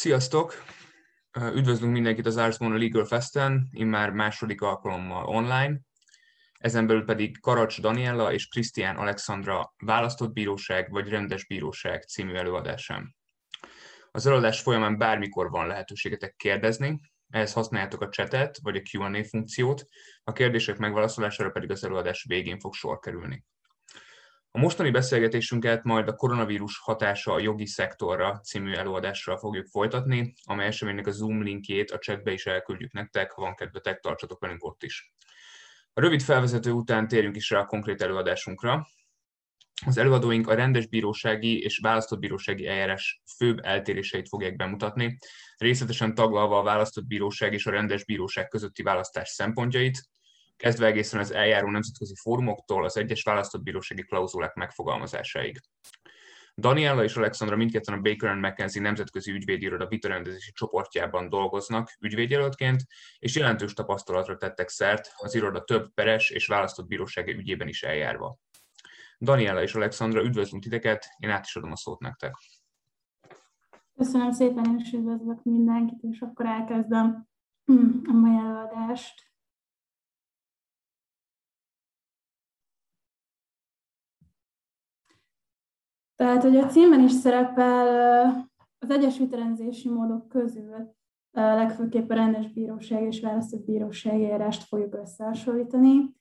Sziasztok! Üdvözlünk mindenkit az Arsmona Legal Festen, immár második alkalommal online. Ezen belül pedig Karacs Daniela és Krisztián Alexandra választott bíróság vagy rendes bíróság című előadásán. Az előadás folyamán bármikor van lehetőségetek kérdezni, ehhez használjátok a chatet vagy a Q&A funkciót, a kérdések megválaszolására pedig az előadás végén fog sor kerülni. A mostani beszélgetésünket majd a koronavírus hatása a jogi szektorra című előadással fogjuk folytatni, amely eseménynek a Zoom linkjét a chatbe is elküldjük nektek, ha van kedvetek, tartsatok velünk ott is. A rövid felvezető után térjünk is rá a konkrét előadásunkra. Az előadóink a rendes bírósági és választott bírósági eljárás főbb eltéréseit fogják bemutatni, részletesen taglalva a választott bíróság és a rendes bíróság közötti választás szempontjait, kezdve egészen az eljáró nemzetközi fórumoktól az egyes választott bírósági klauzulák megfogalmazásáig. Daniela és Alexandra mindketten a Baker McKenzie nemzetközi ügyvédiroda vitarendezési csoportjában dolgoznak ügyvédjelöltként, és jelentős tapasztalatra tettek szert az iroda több peres és választott bírósági ügyében is eljárva. Daniela és Alexandra, üdvözlünk titeket, én át is adom a szót nektek. Köszönöm szépen, én is üdvözlök mindenkit, és akkor elkezdem a mai előadást. Tehát, hogy a címben is szerepel az egyes vitarendezési módok közül legfőképp a rendes bíróság és választott bíróság járást fogjuk összehasonlítani.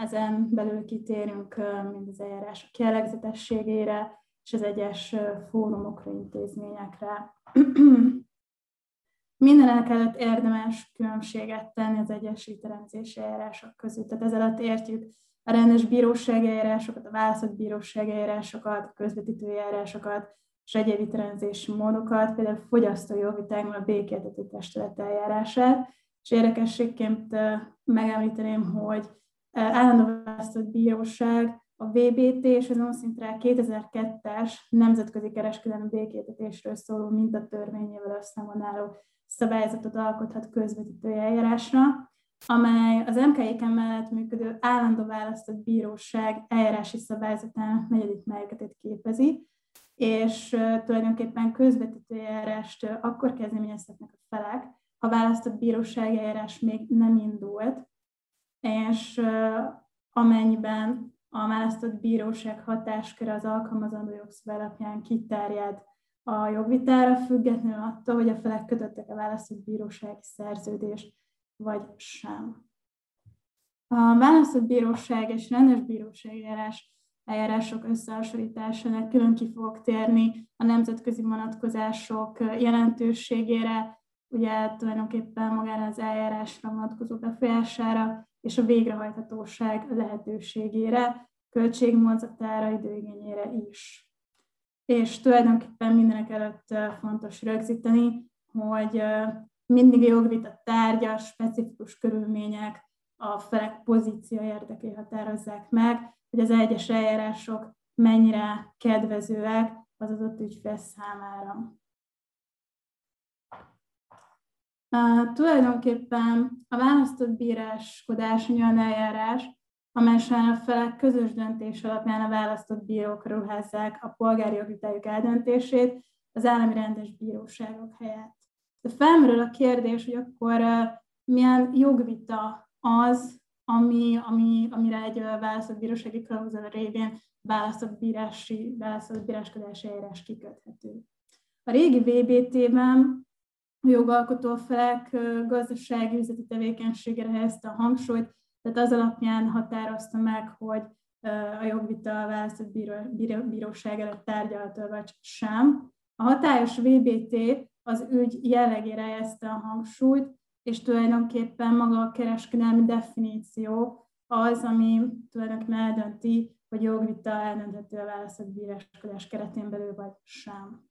Ezen belül kitérünk mind az eljárások jellegzetességére és az egyes fórumokra, intézményekre. Mindenek előtt érdemes különbséget tenni az egyes vitarendezési eljárások között. Tehát ezzel alatt értjük a rendes bírósági eljárásokat, a válaszott bírósági eljárásokat, a közvetítő eljárásokat, és egyéb vitarendezési módokat, például a fogyasztói jogvitákban a békéltető testület eljárását. És érdekességként megemlíteném, hogy állandó választott bíróság a VBT és az ONSZINTRÁ 2002-es nemzetközi kereskedelmi békéltetésről szóló mintatörvényével összevonáló szabályzatot alkothat közvetítő eljárásra, amely az MKIK mellett működő állandó választott bíróság eljárási szabályzatának negyedik melléketét képezi, és tulajdonképpen közvetítő eljárást akkor kezdeményezhetnek a felek, ha választott bíróság eljárás még nem indult, és amennyiben a választott bíróság hatásköre az alkalmazandó jogszabály alapján kiterjed a jogvitára, függetlenül attól, hogy a felek kötöttek a választott bírósági szerződést vagy sem. A választott bíróság és rendes bíróság eljárás eljárások összehasonlításának külön ki fogok térni a nemzetközi vonatkozások jelentőségére, ugye tulajdonképpen magára az eljárásra vonatkozó befolyására és a végrehajthatóság lehetőségére, költségmozgatára, időigényére is. És tulajdonképpen mindenek előtt fontos rögzíteni, hogy mindig jogvita tárgya, specifikus körülmények a felek pozíció érdeké határozzák meg, hogy az egyes eljárások mennyire kedvezőek az adott ügyfél számára. Uh, tulajdonképpen a választott bíráskodás olyan eljárás, amely a felek közös döntés alapján a választott bírók ruházzák a polgári jogvitájuk eldöntését az állami rendes bíróságok helyett. De felmerül a kérdés, hogy akkor milyen jogvita az, ami, ami, amire egy választott bírósági klauzula révén választott, bírási, választott bíráskodási eljárás kiköthető. A régi VBT-ben a jogalkotó felek gazdasági üzleti tevékenységére helyezte a hangsúlyt, tehát az alapján határozta meg, hogy a jogvita a választott bíró, bíró, bíróság előtt tárgyalta, vagy sem. A hatályos VBT az ügy jellegére helyezte a hangsúlyt, és tulajdonképpen maga a kereskedelmi definíció az, ami tulajdonképpen eldönti, hogy jogvita eldönthető a választott bíráskodás keretén belül, vagy sem.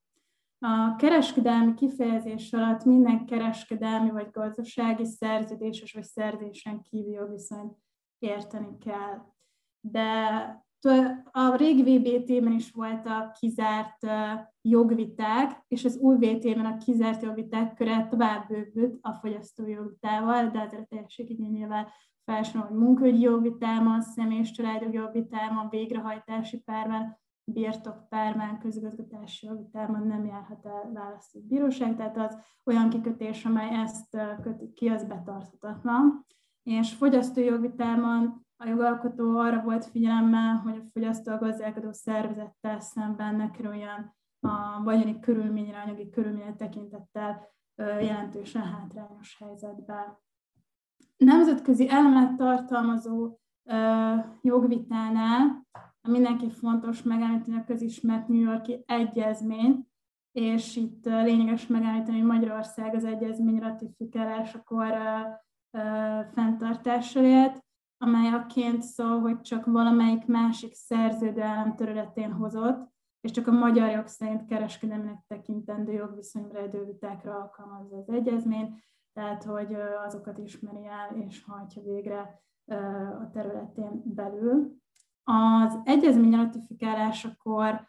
A kereskedelmi kifejezés alatt minden kereskedelmi vagy gazdasági szerződéses vagy szerződésen kívül jogviszonyt érteni kell. De a régi VBT-ben is voltak kizárt jogviták, és az új VT-ben a kizárt jogviták köre tovább bővült a fogyasztói jogvitával, de azért a teljességigényével felsorol, hogy munkaügyi jogvitában, személyes családjogi jogvitában, végrehajtási párban, birtokperben, közigazgatási jogvitában nem járhat el választott bíróság, tehát az olyan kikötés, amely ezt köti ki, az betarthatatlan. És fogyasztói jogvitában a jogalkotó arra volt figyelemmel, hogy a fogyasztó a gazdálkodó szervezettel szemben ne kerüljön a vagyoni körülményre, anyagi körülményre tekintettel jelentősen hátrányos helyzetbe. Nemzetközi elemet tartalmazó jogvitánál mindenki fontos megállítani a közismert New Yorki egyezményt, és itt lényeges megállítani, hogy Magyarország az egyezmény ratifikálásakor fenntartással élt, amely aként szól, hogy csak valamelyik másik szerződő állam területén hozott, és csak a magyar jog szerint kereskedelminek tekintendő jogviszonyra idővitákra alkalmazza az egyezmény, tehát hogy azokat ismeri el és hajtja végre a területén belül. Az egyezmény ratifikálásakor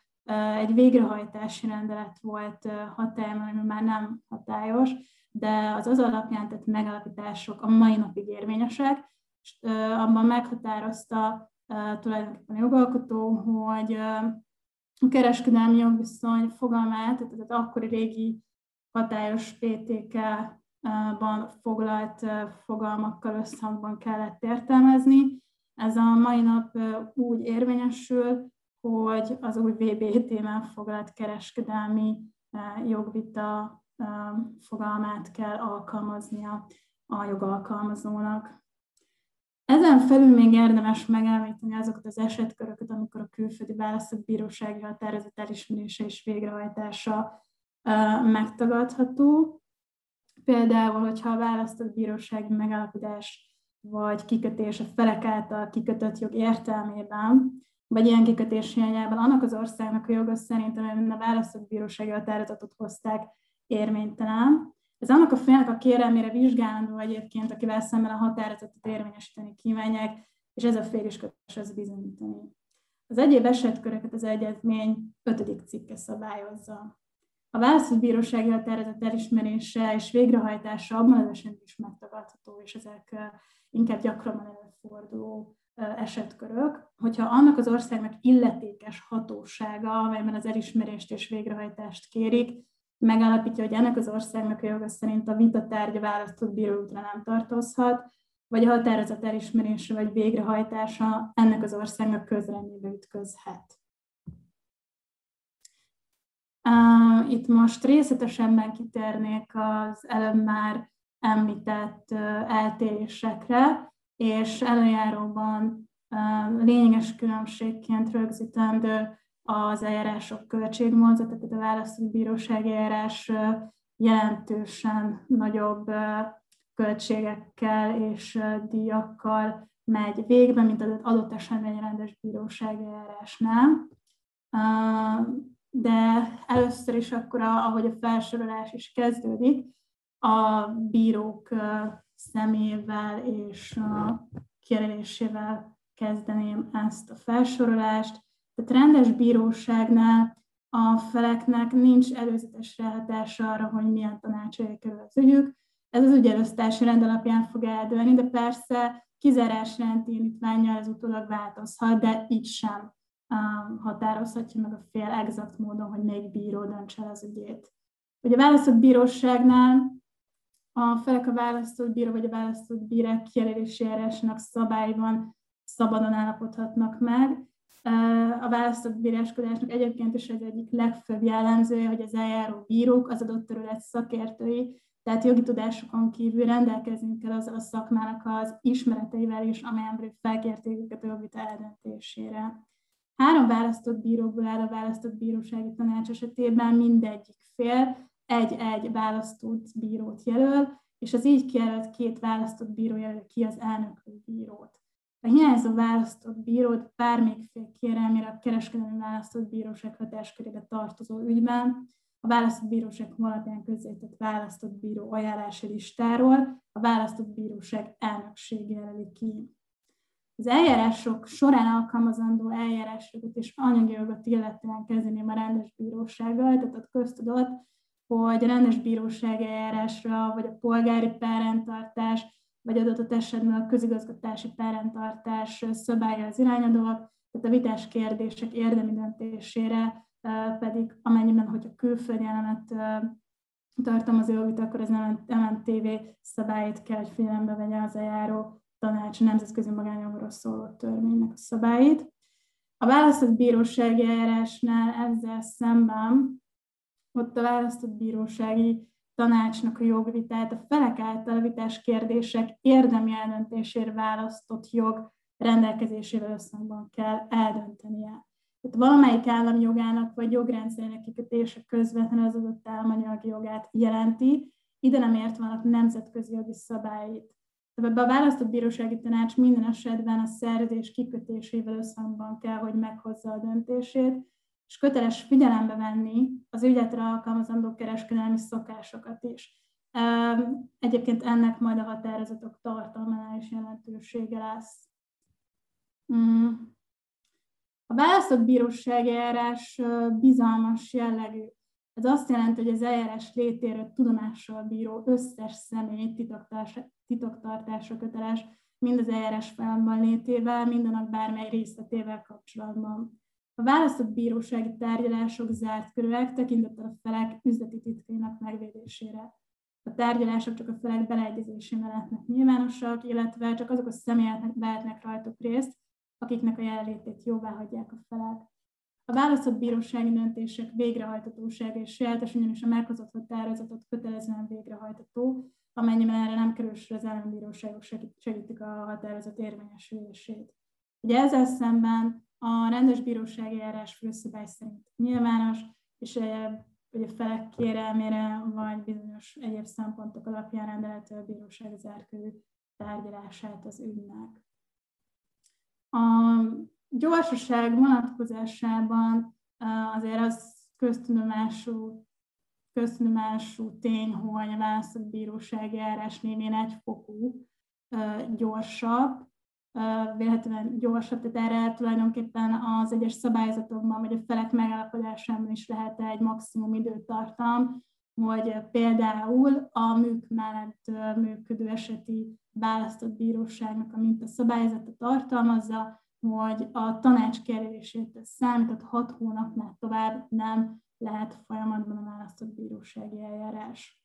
egy végrehajtási rendelet volt hatályban, ami már nem hatályos, de az az alapján tett megalapítások a mai napig érvényesek, és abban meghatározta tulajdonképpen a jogalkotó, hogy a kereskedelmi jogviszony fogalmát, tehát az akkori régi hatályos PTK-ban foglalt fogalmakkal összhangban kellett értelmezni. Ez a mai nap úgy érvényesül, hogy az új VBT-ben foglalt kereskedelmi jogvita fogalmát kell alkalmaznia a jogalkalmazónak. Ezen felül még érdemes megemlíteni azokat az esetköröket, amikor a külföldi választott bírósági határozat elismerése és végrehajtása megtagadható. Például, hogyha a választott bírósági megállapodás vagy kikötés a felek által kikötött jog értelmében, vagy ilyen kikötés hiányában annak az országnak a joga szerint, amelyben a választott bírósági határozatot hozták, érvénytelen, ez annak a félnek a kérelmére vizsgálandó egyébként, akivel szemben a határozatot érvényesíteni kívánják, és ez a fél is köteles bizonyítani. Az egyéb esetköröket az egyezmény 5. cikke szabályozza. A választott bírósági határozat elismerése és végrehajtása abban az esetben is megtagadható, és ezek inkább gyakrabban előforduló esetkörök, hogyha annak az országnak illetékes hatósága, amelyben az elismerést és végrehajtást kérik, megállapítja, hogy ennek az országnak a joga szerint a vita tárgya választott bíróútra nem tartozhat, vagy a határozat elismerése vagy végrehajtása ennek az országnak közrendjébe ütközhet. Itt most részletesebben kitérnék az előbb már említett eltérésekre, és előjáróban lényeges különbségként rögzítendő az eljárások költségmozata, tehát a választott bírósági eljárás jelentősen nagyobb költségekkel és díjakkal megy végbe, mint az adott esetben egy rendes bírósági eljárásnál. De először is akkor, ahogy a felsorolás is kezdődik, a bírók szemével és a kérülésével kezdeném ezt a felsorolást. Tehát rendes bíróságnál a feleknek nincs előzetes ráhatása arra, hogy milyen tanácsolja kerül az ügyük. Ez az ügyelosztási rend alapján fog eldőlni, de persze kizárás rendi indítványjal ez utólag változhat, de így sem um, határozhatja meg a fél exakt módon, hogy melyik bíró döntse el az ügyét. Ugye a választott bíróságnál a felek a választott bíró vagy a választott bírák kijelölési járásának szabályban szabadon állapodhatnak meg, a választott bíráskodásnak egyébként is az egyik legfőbb jellemzője, hogy az eljáró bírók az adott terület szakértői, tehát jogi tudásokon kívül rendelkezünk kell azzal a szakmának az ismereteivel is, amelyen felkérték őket a jogvita eldöntésére. Három választott bírókból áll a választott bírósági tanács esetében mindegyik fél egy-egy választott bírót jelöl, és az így kijelölt két választott bíró jelöl ki az elnökű bírót. A hiányzó választott bírót bármelyik kérelmére a kereskedelmi választott bíróság hatáskörébe tartozó ügyben a választott bíróság alapján közzétett választott bíró ajánlási listáról a választott bíróság elnöksége jelöli ki. Az eljárások során alkalmazandó eljárásjogot és anyagi jogot illetően kezdeném a rendes bírósággal, tehát ott köztudott, hogy a rendes bíróság eljárásra, vagy a polgári perrendtartás, vagy adott esetben a közigazgatási perrendtartás szabálya az irányadóak, Tehát a vitás kérdések érdemi döntésére pedig amennyiben, hogyha külföldi elemet tartalmazó jogvita, akkor az MNTV szabályt kell, hogy figyelembe vegye az eljáró tanács nemzetközi magánjogról szóló törvénynek a szabályt. A választott bírósági eljárásnál ezzel szemben ott a választott bírósági tanácsnak a jogvitát a felek által vitás kérdések érdemi eldöntésére választott jog rendelkezésével összhangban kell eldöntenie. Tehát valamelyik állami jogának vagy jogrendszerének kikötése közvetlenül az adott államanyagi jogát jelenti, ide nem ért vannak nemzetközi jogi szabályait. Ebbe a választott bírósági tanács minden esetben a szerzés kikötésével összhangban kell, hogy meghozza a döntését, és köteles figyelembe venni az ügyletre alkalmazandó kereskedelmi szokásokat is. Egyébként ennek majd a határozatok tartalmánál is jelentősége lesz. Mm. A választott bírósági eljárás bizalmas jellegű. Ez azt jelenti, hogy az eljárás létéről tudomással bíró összes személy titoktartásra köteles, mind az eljárás folyamatban létével, mind annak bármely részletével kapcsolatban. A választott bírósági tárgyalások zárt körülök tekintettel a felek üzleti titkainak megvédésére. A tárgyalások csak a felek beleegyezésével lehetnek nyilvánosak, illetve csak azok a személyek vehetnek rajtuk részt, akiknek a jelenlétét jóvá hagyják a felek. A választott bírósági döntések végrehajtatósága és sajátos, ugyanis a meghozott határozatot kötelezően végrehajtató, amennyiben erre nem kerül az állambíróságok segítik a határozat érvényesülését. Ugye ezzel szemben a rendes bírósági járás főszabály szerint nyilvános, és hogy a felek kérelmére vagy bizonyos egyéb szempontok alapján rendelhető a bíróság zárkörű tárgyalását az ügynek. A gyorsaság vonatkozásában azért az köztudomású, köztudomású tény, hogy a választott bírósági járás némén egyfokú gyorsabb, véletlenül gyorsabb, tehát erre tulajdonképpen az egyes szabályzatokban, vagy a felek megállapodásában is lehet egy maximum időtartam, hogy például a műk mellett működő eseti választott bíróságnak a minta szabályzata tartalmazza, hogy a tanács kerülését számított hat hónapnál tovább nem lehet folyamatban a választott bírósági eljárás.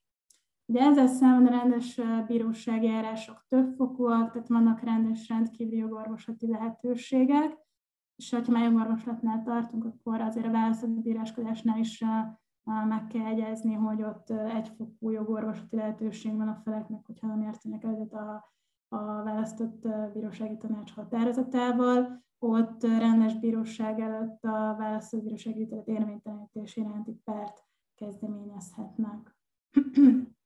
Ugye ezzel szemben a rendes bírósági eljárások többfokúak, tehát vannak rendes rendkívüli jogorvoslati lehetőségek, és ha már jogorvoslatnál tartunk, akkor azért a választott bíráskodásnál is meg kell egyezni, hogy ott egyfokú jogorvoslati lehetőség van a feleknek, hogyha nem értenek egyet a, a választott bírósági tanács határozatával. Ott rendes bíróság előtt a választott bírósági ítélet érvénytelenítés iránti pert kezdeményezhetnek.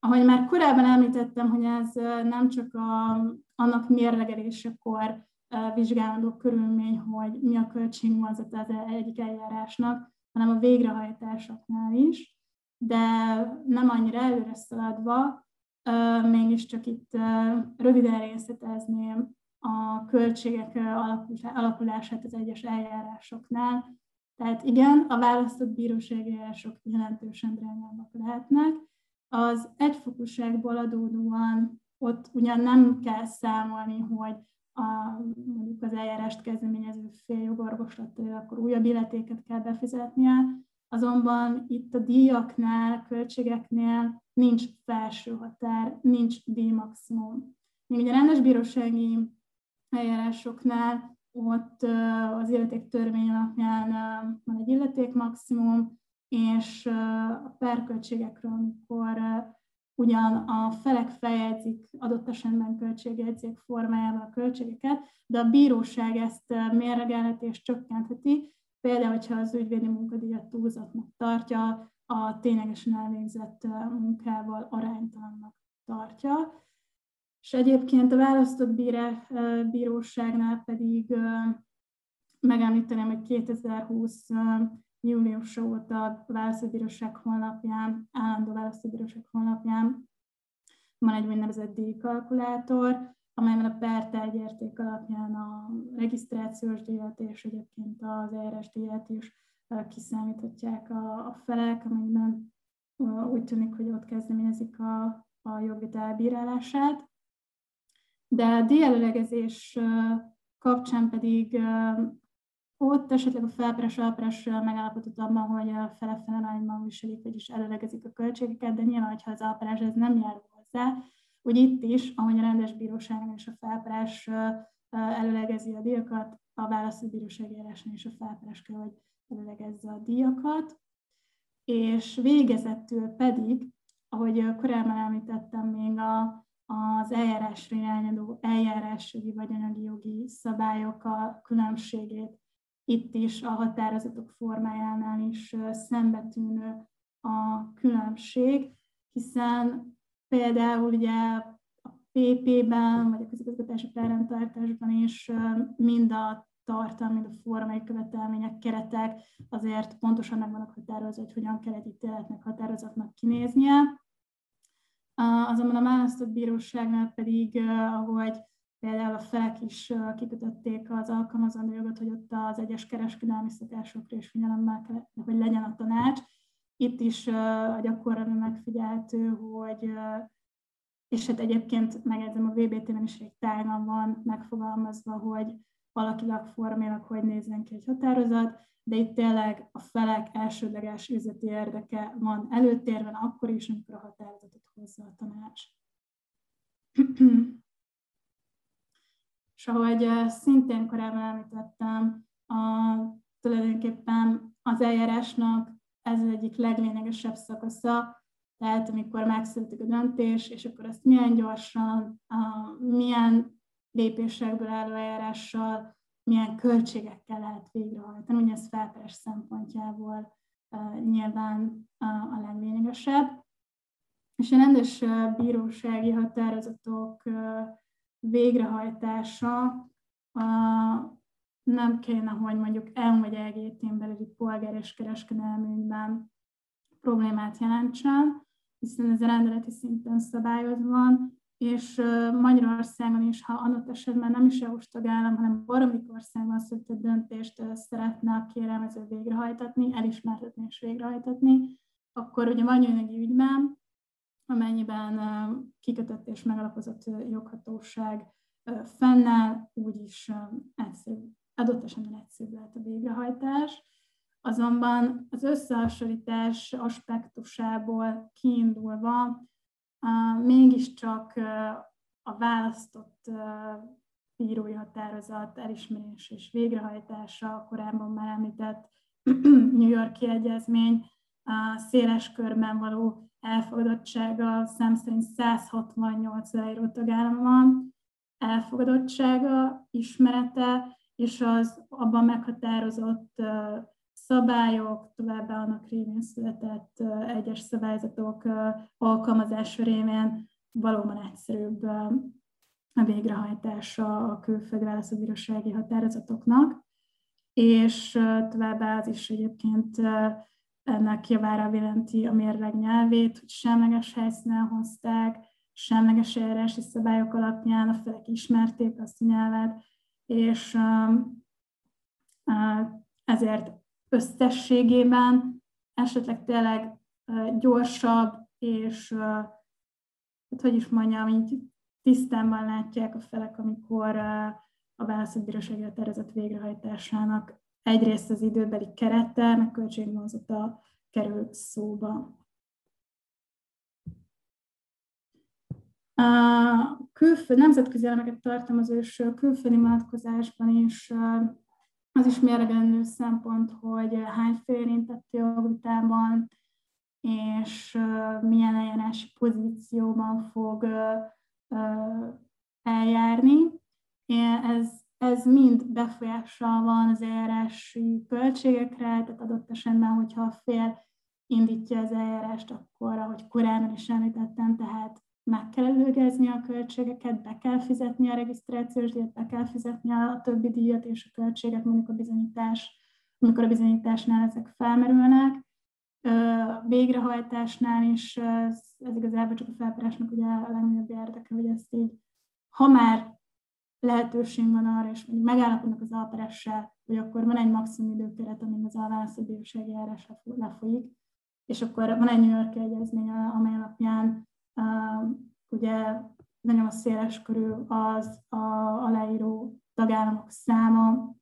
Ahogy már korábban említettem, hogy ez nem csak a, annak mérlegelésekor vizsgálandó körülmény, hogy mi a költségvonzat az egyik eljárásnak, hanem a végrehajtásoknál is, de nem annyira előre szaladva, mégiscsak itt röviden részletezném a költségek alakulását az egyes eljárásoknál. Tehát igen, a választott bírósági eljárások jelentősen drágábbak lehetnek. Az egyfokúságból adódóan ott ugyan nem kell számolni, hogy a, mondjuk az eljárást kezdeményező fél jogorvoslattal, akkor újabb illetéket kell befizetnie, azonban itt a díjaknál, költségeknél nincs felső határ, nincs díjmaximum. Még ugye rendes bírósági eljárásoknál ott az illeték törvény alapján van egy illeték maximum, és a perköltségekről, amikor ugyan a felek feljegyzik adott esetben költségjegyzék formájában a költségeket, de a bíróság ezt mérlegelheti és csökkentheti, például, hogyha az ügyvédi munkadíjat túlzatnak tartja, a ténylegesen elvégzett munkával aránytalannak tartja. És egyébként a választott bírá, bíróságnál pedig megemlíteném, hogy 2020 július óta a választóbíróság honlapján, állandó választóbíróság honlapján van egy úgynevezett díjkalkulátor, amelyben a per érték alapján a regisztrációs díjat és egyébként az ERS díjat is kiszámíthatják a, a felek, amelyben úgy tűnik, hogy ott kezdeményezik a, a jogvita elbírálását. De a díjelőlegezés kapcsán pedig ott esetleg a felperes alperes megállapodott abban, hogy a fele-fele arányban viselik, vagyis előlegezik a költségeket, de nyilván, ha az alperes ez nem jár hozzá, hogy itt is, ahogy a rendes bíróságon és a felperes előlegezi a díjakat, a választó bírósági járáson is a felperes kell, hogy előlegezze a díjakat, és végezettül pedig, ahogy korábban említettem, még a, az eljárásra irányadó eljárásjogi vagy anyagi jogi szabályok a különbségét itt is a határozatok formájánál is szembetűnő a különbség, hiszen például ugye a PP-ben, vagy a közigazgatási felrendtartásban is mind a tartalmi, mind a formai követelmények, keretek azért pontosan meg vannak határozva, hogy hogyan kell egy ítéletnek, határozatnak kinéznie. Azonban a választott bíróságnál pedig, ahogy például a felek is kikötötték az alkalmazandó jogot, hogy ott az egyes kereskedelmi szokásokra is figyelemmel kell, hogy legyen a tanács. Itt is a gyakorlatban megfigyelhető, hogy és hát egyébként megjegyzem, a VBT-ben is egy tágan van megfogalmazva, hogy valakilag formilag hogy nézzen ki egy határozat, de itt tényleg a felek elsődleges üzleti érdeke van előtérben, akkor is, amikor a határozatot hozza a tanács. És ahogy szintén korábban említettem, a, tulajdonképpen az eljárásnak ez az egyik leglényegesebb szakasza, tehát amikor megszületik a döntés, és akkor ezt milyen gyorsan, milyen lépésekből álló eljárással, milyen költségekkel lehet végrehajtani. Ugye ez felperes szempontjából nyilván a leglényegesebb. És a rendes bírósági határozatok végrehajtása nem kéne, hogy mondjuk el vagy EGT-n belüli polgár és kereskedelmi problémát jelentsen, hiszen ez a rendeleti szinten szabályozva van, és Magyarországon is, ha adott esetben nem is EU-s tagállam, hanem valamik országban született döntést szeretne a kérelmező végrehajtatni, elismertetni és végrehajtatni, akkor ugye anyagi ügyben amennyiben kikötött és megalapozott joghatóság fennáll, úgyis egyszerű, adott esetben egyszerűbb lehet a végrehajtás. Azonban az összehasonlítás aspektusából kiindulva mégiscsak a választott bírói határozat elismerés és végrehajtása, korábban már említett New Yorki egyezmény széles körben való elfogadottsága, szám szerint 168 leíró tagállam van, elfogadottsága, ismerete, és az abban meghatározott szabályok, továbbá annak révén született egyes szabályzatok alkalmazása révén valóban egyszerűbb a végrehajtása a külföldi választóbírósági határozatoknak, és továbbá az is egyébként ennek javára jelenti a mérleg nyelvét, hogy semleges helyszínen hozták, semleges eljárási szabályok alapján a felek ismerték azt a nyelvet, és ezért összességében esetleg tényleg gyorsabb, és hát hogy is mondjam, így tisztában látják a felek, amikor a választbírósági tervezet végrehajtásának egyrészt az időbeli kerettel, meg költségvonzata kerül szóba. A külföld, nemzetközi elemeket tartom az ős külföldi vonatkozásban is az is mérlegelendő szempont, hogy hány fél érintett jogvitában, és milyen eljárási pozícióban fog eljárni. Ez ez mind befolyással van az eljárási költségekre, tehát adott esetben, hogyha a fél indítja az eljárást, akkor, ahogy korábban is említettem, tehát meg kell előgezni a költségeket, be kell fizetni a regisztrációs díjat, be kell fizetni a többi díjat és a költséget, mondjuk a bizonyítás, amikor a bizonyításnál ezek felmerülnek. Végrehajtásnál is ez, ez igazából csak a felpárásnak ugye a legnagyobb érdeke, hogy ezt így, ha már lehetőség van arra, és mondjuk megállapodnak az alperessel, hogy akkor van egy maximum időkeret, amíg az alválasztó bírósági eljárás lefolyik, és akkor van egy New York egyezmény, amely alapján uh, ugye nagyon széles körül az a aláíró tagállamok száma,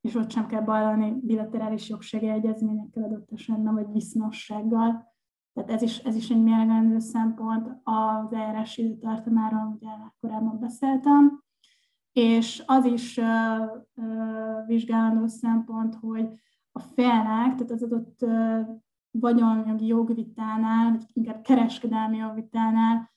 és ott sem kell bajlani bilaterális jogsegélyegyezményekkel adott esetben, vagy visznossággal. Tehát ez is, ez is egy mérlegelendő szempont az eljárási időtartamáról, ugye korábban beszéltem. És az is vizsgálandó szempont, hogy a félnek, tehát az adott vagyonjogi jogvitánál, vagy inkább kereskedelmi jogvitánál,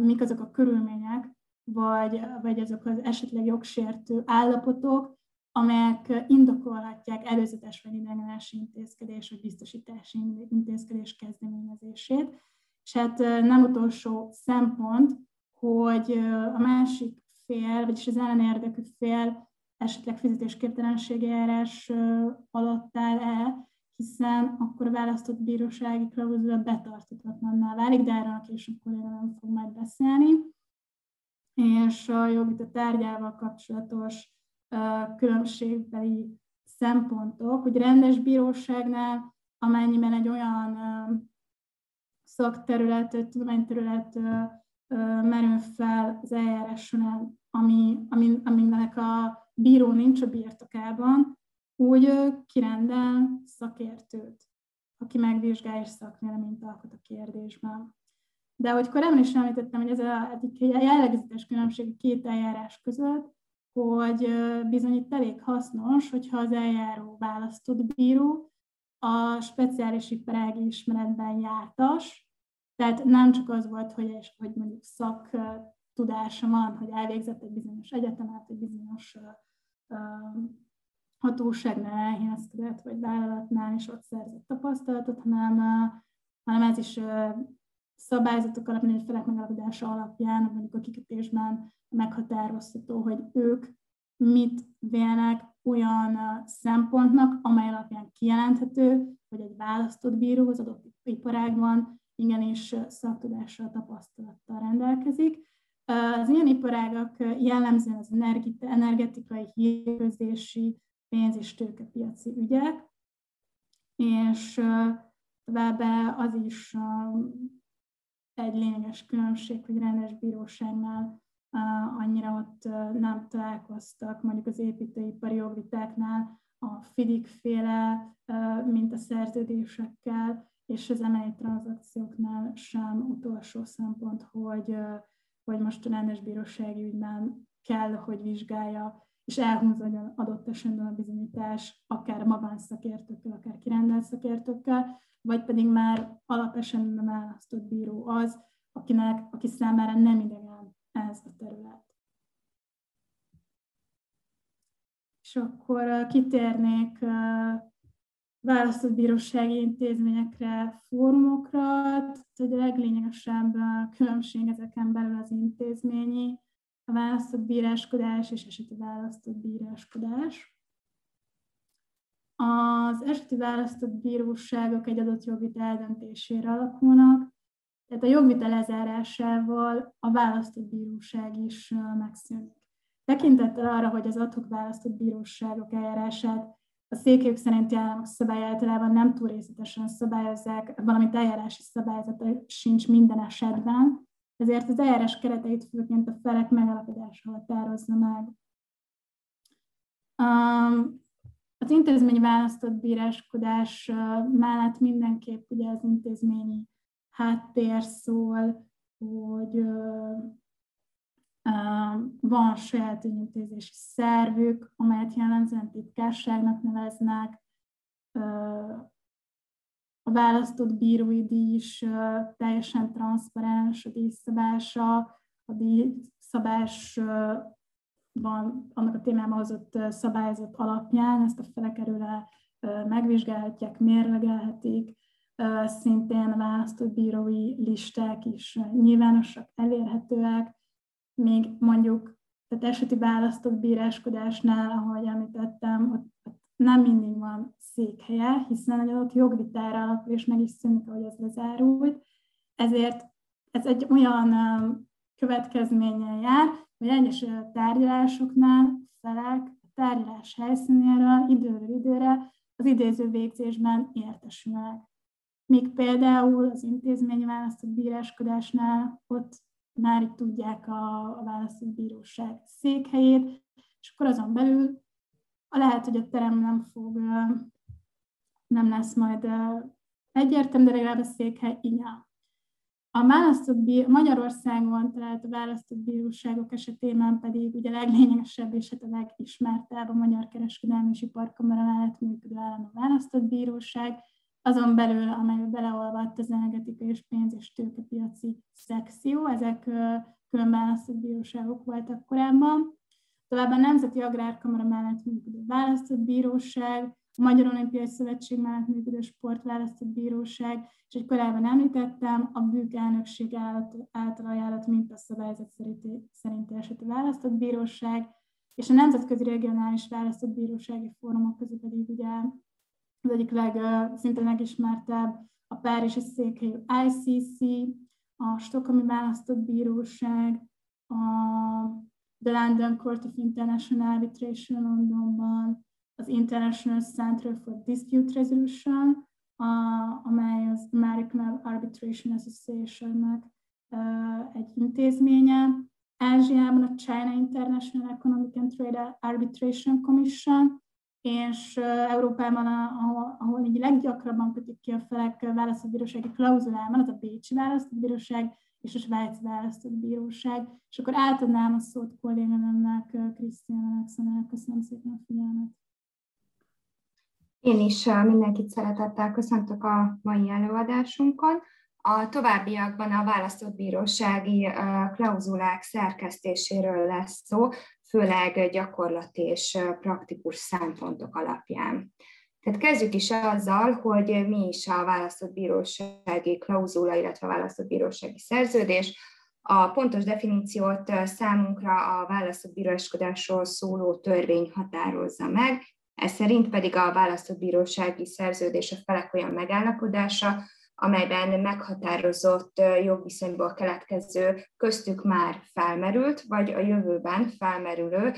mik azok a körülmények, vagy, vagy azok az esetleg jogsértő állapotok, amelyek indokolhatják előzetes vagy idegenási intézkedés, vagy biztosítási intézkedés kezdeményezését. És hát nem utolsó szempont, hogy a másik fél, vagyis az ellenérdekű fél esetleg fizetésképtelenségi eljárás alatt áll-e, hiszen akkor a választott bírósági klauzula betartatlanná válik, de erről a később nem fog majd beszélni. És a jogvita tárgyával kapcsolatos különbségbeli szempontok, hogy rendes bíróságnál, amennyiben egy olyan szakterület, tudományterület merül fel az eljárás ami, ami, aminek a bíró nincs a birtokában, úgy kirendel szakértőt, aki megvizsgál és szakvéleményt alkot a kérdésben. De ahogy korábban is említettem, hogy ez a egyik jellegzetes különbség két eljárás között, hogy bizony itt elég hasznos, hogyha az eljáró választott bíró a speciális iparági ismeretben jártas, tehát nem csak az volt, hogy, hogy mondjuk szak tudása van, hogy elvégzett egy bizonyos egyetemet, egy bizonyos hatóságnál elhelyezkedett, vagy vállalatnál, és ott szerzett tapasztalatot, hanem, hanem ez is szabályzatok alapján, egy felek megállapodása alapján, mondjuk a kikötésben meghatározható, hogy ők mit vélnek olyan szempontnak, amely alapján kijelenthető, hogy egy választott bíró az adott iparágban igenis szaktudással, tapasztalattal rendelkezik. Az ilyen iparágak jellemzően az energetikai, hírközlési, pénz- és tőkepiaci ügyek, és továbbá az is egy lényeges különbség, hogy rendes bíróságnál annyira ott nem találkoztak, mondjuk az építőipari jogvitáknál a FIDIK féle mint a szerződésekkel, és az emelyi tranzakcióknál sem utolsó szempont, hogy, hogy most a rendes bírósági ügyben kell, hogy vizsgálja, és elhúzódjon adott esetben a bizonyítás, akár magánszakértőkkel, akár kirendelt szakértőkkel, vagy pedig már alapesetben választott bíró az, akinek, aki számára nem idegen ez a terület. És akkor kitérnék választott bírósági intézményekre, fórumokra, tehát a leglényegesebb különbség ezeken belül az intézményi, a választott bíráskodás és eseti választott bíráskodás. Az eseti választott bíróságok egy adott jogvita eldöntésére alakulnak, tehát a jogvita lezárásával a választott bíróság is megszűnik. Tekintettel arra, hogy az adhok választott bíróságok eljárását a székelyök szerinti államok szabály általában nem túl részletesen szabályozzák, valamint eljárási szabályzata sincs minden esetben, ezért az eljárás kereteit főként a felek megállapodása határozza meg. Az intézmény választott bíráskodás mellett mindenképp ugye az intézményi háttér szól, hogy van saját ügyintézési szervük, amelyet jellemzően titkárságnak neveznek, a választott bírói díj is teljesen transzparens, a díjszabása, a díjszabásban annak a témában hozott szabályzat alapján ezt a felek erőle megvizsgálhatják, mérlegelhetik, szintén választott bírói listák is nyilvánosak, elérhetőek, még mondjuk tehát eseti választott bíráskodásnál, ahogy említettem, ott, nem mindig van székhelye, hiszen egy adott jogvitára alapul, és meg is szűnik, ahogy ez lezárult. Ezért ez egy olyan következménye jár, hogy egyes tárgyalásoknál felek a tárgyalás helyszínéről időről időre az idéző végzésben értesülnek. Míg például az intézményi választott bíráskodásnál ott már itt tudják a, a választott bíróság székhelyét, és akkor azon belül lehet, hogy a terem nem fog, nem lesz majd egyértelmű, de legalább a székhely igen. A választott Magyarországon talált a választott bíróságok esetében pedig ugye a leglényegesebb és hát a legismertebb a Magyar Kereskedelmi és Iparkamara mellett működő állam a választott bíróság, azon belül, amelybe beleolvadt az energetikai és pénz- és tőkepiaci szekció, ezek külön választott bíróságok voltak korábban. Továbbá a Nemzeti Agrárkamara mellett működő választott bíróság, a Magyar Olimpiai Szövetség mellett működő sportválasztott bíróság, és egy korábban említettem, a bűk elnökség által ajánlott mintaszabályzat szerinti esetű választott bíróság, és a Nemzetközi Regionális Választott Bírósági Fórumok közül pedig ugye az egyik leg, szinte legismertebb a Párizsi székhelyű ICC, a Stockholmi Választott Bíróság, a The London Court of International Arbitration Londonban, az International Center for Dispute Resolution, a, amely az American Arbitration Association-nek uh, egy intézménye. Ázsiában a China International Economic and Trade Arbitration Commission, és Európában, ahol, ahol így leggyakrabban kötik ki a felek választóbírósági klauzulában, az a Bécsi választóbíróság és a Svájci választóbíróság. És akkor átadnám a szót kolléganőmnek, Krisztián Alexander. Köszönöm szépen a figyelmet. Én is mindenkit szeretettel köszöntök a mai előadásunkon. A továbbiakban a választott bírósági klauzulák szerkesztéséről lesz szó, főleg gyakorlati és praktikus szempontok alapján. Tehát kezdjük is azzal, hogy mi is a választott bírósági klauzula, illetve a választott bírósági szerződés. A pontos definíciót számunkra a választott bíróskodásról szóló törvény határozza meg, ez szerint pedig a választott bírósági szerződés a felek olyan megállapodása, amelyben meghatározott jogviszonyból keletkező, köztük már felmerült, vagy a jövőben felmerülő,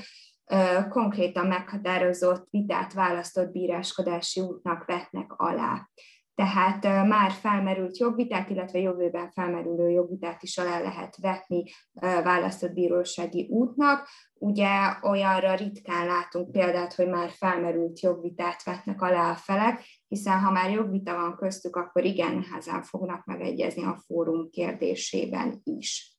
konkrétan meghatározott vitát választott bíráskodási útnak vetnek alá tehát már felmerült jogvitát, illetve jövőben felmerülő jogvitát is alá lehet vetni választott bírósági útnak. Ugye olyanra ritkán látunk példát, hogy már felmerült jogvitát vetnek alá a felek, hiszen ha már jogvita van köztük, akkor igen nehezen fognak megegyezni a fórum kérdésében is.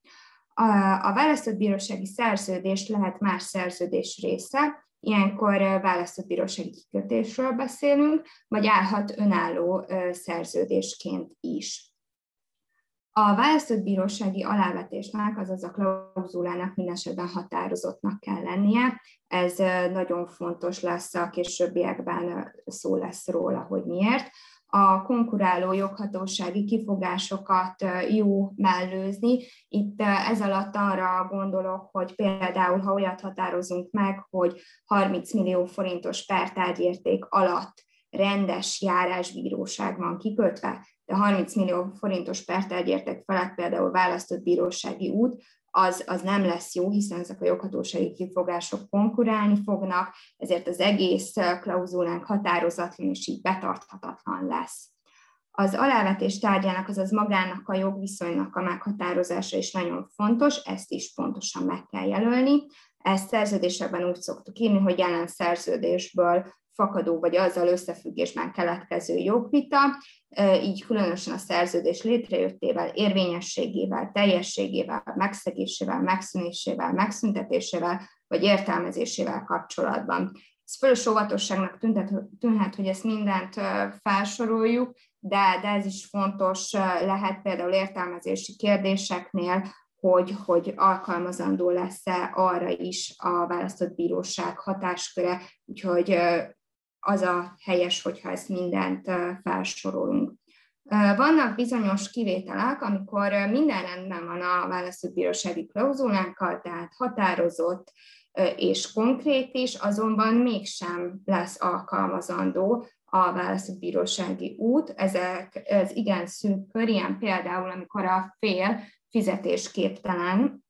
A választott bírósági szerződés lehet más szerződés része, Ilyenkor választott bírósági kikötésről beszélünk, vagy állhat önálló szerződésként is. A választott bírósági alávetésnek, azaz a klauzulának minden esetben határozottnak kell lennie. Ez nagyon fontos lesz a későbbiekben szó lesz róla, hogy miért a konkuráló joghatósági kifogásokat jó mellőzni. Itt ez alatt arra gondolok, hogy például, ha olyat határozunk meg, hogy 30 millió forintos pertárgyérték alatt rendes járásbíróság van kikötve, de 30 millió forintos pertárgyérték felett például választott bírósági út, az, az nem lesz jó, hiszen ezek a joghatósági kifogások konkurálni fognak, ezért az egész klauzulánk határozatlan és így betarthatatlan lesz. Az alávetés tárgyának, azaz magának a jogviszonynak a meghatározása is nagyon fontos, ezt is pontosan meg kell jelölni. Ezt szerződésekben úgy szoktuk írni, hogy jelen szerződésből fakadó vagy azzal összefüggésben keletkező jogvita, így különösen a szerződés létrejöttével, érvényességével, teljességével, megszegésével, megszűnésével, megszüntetésével vagy értelmezésével kapcsolatban. Ez fölös óvatosságnak tűnhet, hogy ezt mindent felsoroljuk, de, de ez is fontos lehet például értelmezési kérdéseknél, hogy, hogy alkalmazandó lesz-e arra is a választott bíróság hatásköre, úgyhogy az a helyes, hogyha ezt mindent felsorolunk. Vannak bizonyos kivételek, amikor minden rendben van a választóbírósági klauzulánkkal, tehát határozott és konkrét is, azonban mégsem lesz alkalmazandó a választóbírósági út. Ezek ez igen szűk kör, ilyen például, amikor a fél fizetésképtelen,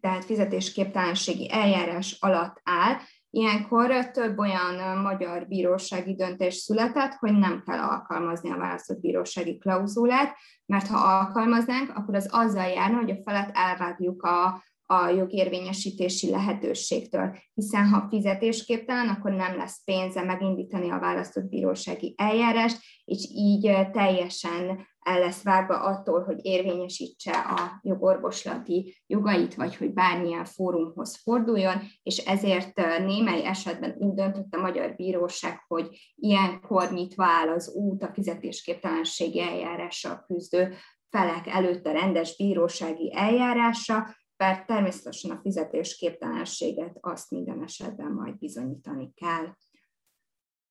tehát fizetésképtelenségi eljárás alatt áll, Ilyenkor több olyan magyar bírósági döntés született, hogy nem kell alkalmazni a választott bírósági klauzulát, mert ha alkalmaznánk, akkor az azzal járna, hogy a felet elvágjuk a, a jogérvényesítési lehetőségtől, hiszen ha fizetésképtelen, akkor nem lesz pénze megindítani a választott bírósági eljárást, és így teljesen el lesz vágva attól, hogy érvényesítse a jogorvoslati jogait, vagy hogy bármilyen fórumhoz forduljon, és ezért némely esetben úgy döntött a Magyar Bíróság, hogy ilyenkor nyitva áll az út a fizetésképtelenségi eljárással küzdő felek előtt a rendes bírósági eljárásra, bár természetesen a fizetésképtelenséget azt minden esetben majd bizonyítani kell.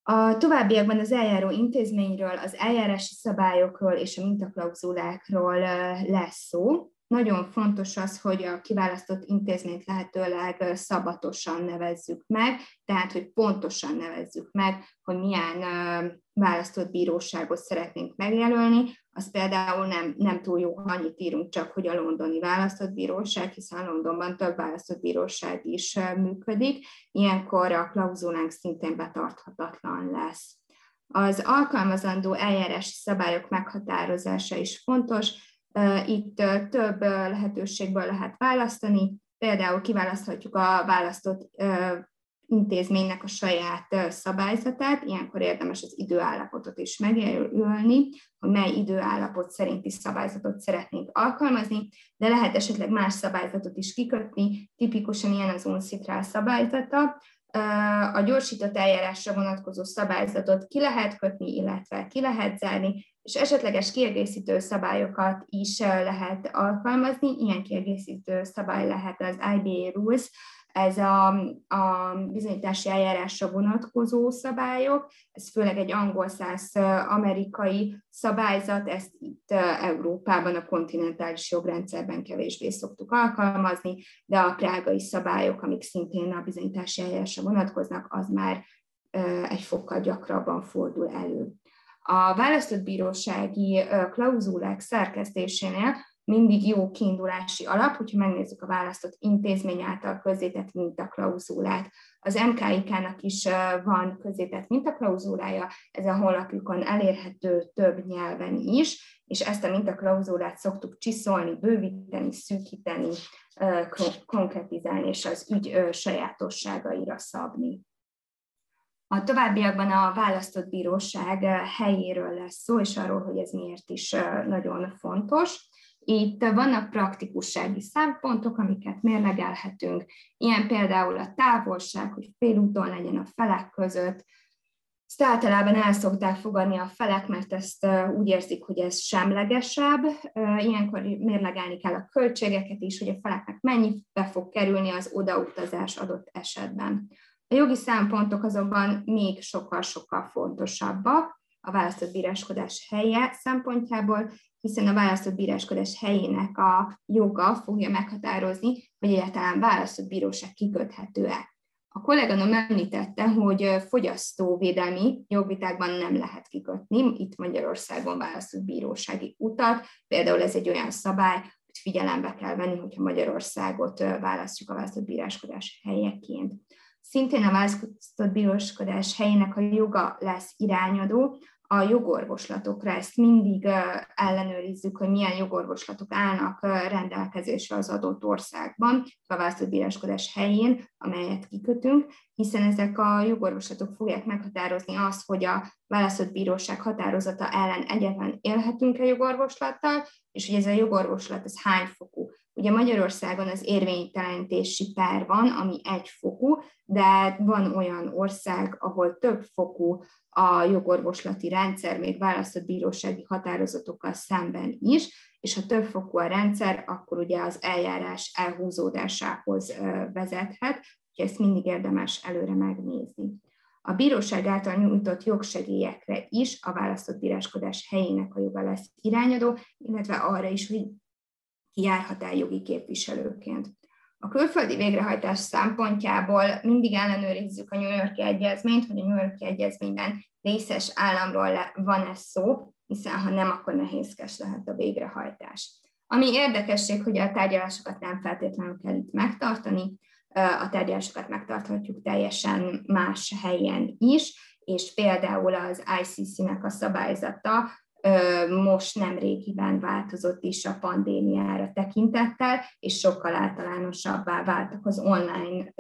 A továbbiakban az eljáró intézményről, az eljárási szabályokról és a mintaklauzulákról lesz szó. Nagyon fontos az, hogy a kiválasztott intézményt lehetőleg szabatosan nevezzük meg, tehát hogy pontosan nevezzük meg, hogy milyen választott bíróságot szeretnénk megjelölni, az például nem, nem túl jó, ha annyit írunk csak, hogy a londoni választott bíróság, hiszen Londonban több választott bíróság is működik, ilyenkor a klauzulánk szintén betarthatatlan lesz. Az alkalmazandó eljárási szabályok meghatározása is fontos, itt több lehetőségből lehet választani, például kiválaszthatjuk a választott intézménynek a saját szabályzatát, ilyenkor érdemes az időállapotot is megjelölni, hogy mely időállapot szerinti szabályzatot szeretnénk alkalmazni, de lehet esetleg más szabályzatot is kikötni, tipikusan ilyen az UNCITRAL szabályzata, a gyorsított eljárásra vonatkozó szabályzatot ki lehet kötni, illetve ki lehet zárni, és esetleges kiegészítő szabályokat is lehet alkalmazni. Ilyen kiegészítő szabály lehet az IBA Rules, ez a, a bizonyítási eljárásra vonatkozó szabályok, ez főleg egy angol száz amerikai szabályzat, ezt itt Európában a kontinentális jogrendszerben kevésbé szoktuk alkalmazni, de a prágai szabályok, amik szintén a bizonyítási eljárásra vonatkoznak, az már egy fokkal gyakrabban fordul elő. A választott bírósági klauzulák szerkesztésénél mindig jó kiindulási alap, hogyha megnézzük a választott intézmény által közzétett mintaklauzulát. Az MKIK-nak is van közzétett mintaklauzúlája, ez a honlapjukon elérhető több nyelven is, és ezt a mintaklauzulát szoktuk csiszolni, bővíteni, szűkíteni, konkretizálni és az ügy sajátosságaira szabni. A továbbiakban a választott bíróság helyéről lesz szó, és arról, hogy ez miért is nagyon fontos. Itt vannak praktikussági szempontok, amiket mérlegelhetünk, ilyen például a távolság, hogy félúton legyen a felek között, ezt általában el szokták fogadni a felek, mert ezt úgy érzik, hogy ez semlegesebb. Ilyenkor mérlegelni kell a költségeket is, hogy a feleknek mennyibe fog kerülni az odautazás adott esetben. A jogi szempontok azonban még sokkal-sokkal fontosabbak a választott bíráskodás helye szempontjából, hiszen a választott bíráskodás helyének a joga fogja meghatározni, hogy egyáltalán választott bíróság kiköthető-e. A kolléganom említette, hogy fogyasztóvédelmi jogvitákban nem lehet kikötni, itt Magyarországon választott bírósági utat, például ez egy olyan szabály, hogy figyelembe kell venni, hogyha Magyarországot választjuk a választott bíráskodás helyeként. Szintén a választott bíráskodás helyének a joga lesz irányadó, a jogorvoslatokra, ezt mindig ellenőrizzük, hogy milyen jogorvoslatok állnak rendelkezésre az adott országban, a választott bíráskodás helyén, amelyet kikötünk, hiszen ezek a jogorvoslatok fogják meghatározni azt, hogy a választott bíróság határozata ellen egyetlen élhetünk-e jogorvoslattal, és hogy ez a jogorvoslat ez hány fokú. Ugye Magyarországon az érvénytelenítési per van, ami egy fokú, de van olyan ország, ahol több fokú a jogorvoslati rendszer, még választott bírósági határozatokkal szemben is, és ha több fokú a rendszer, akkor ugye az eljárás elhúzódásához vezethet, úgyhogy ezt mindig érdemes előre megnézni. A bíróság által nyújtott jogsegélyekre is a választott bíráskodás helyének a joga lesz irányadó, illetve arra is, hogy járhat el jogi képviselőként. A külföldi végrehajtás szempontjából mindig ellenőrizzük a New Yorki Egyezményt, hogy a New Yorki Egyezményben részes államról van ez szó, hiszen ha nem, akkor nehézkes lehet a végrehajtás. Ami érdekesség, hogy a tárgyalásokat nem feltétlenül kell itt megtartani, a tárgyalásokat megtarthatjuk teljesen más helyen is, és például az ICC-nek a szabályzata most nem régiben változott is a pandémiára tekintettel, és sokkal általánosabbá váltak az online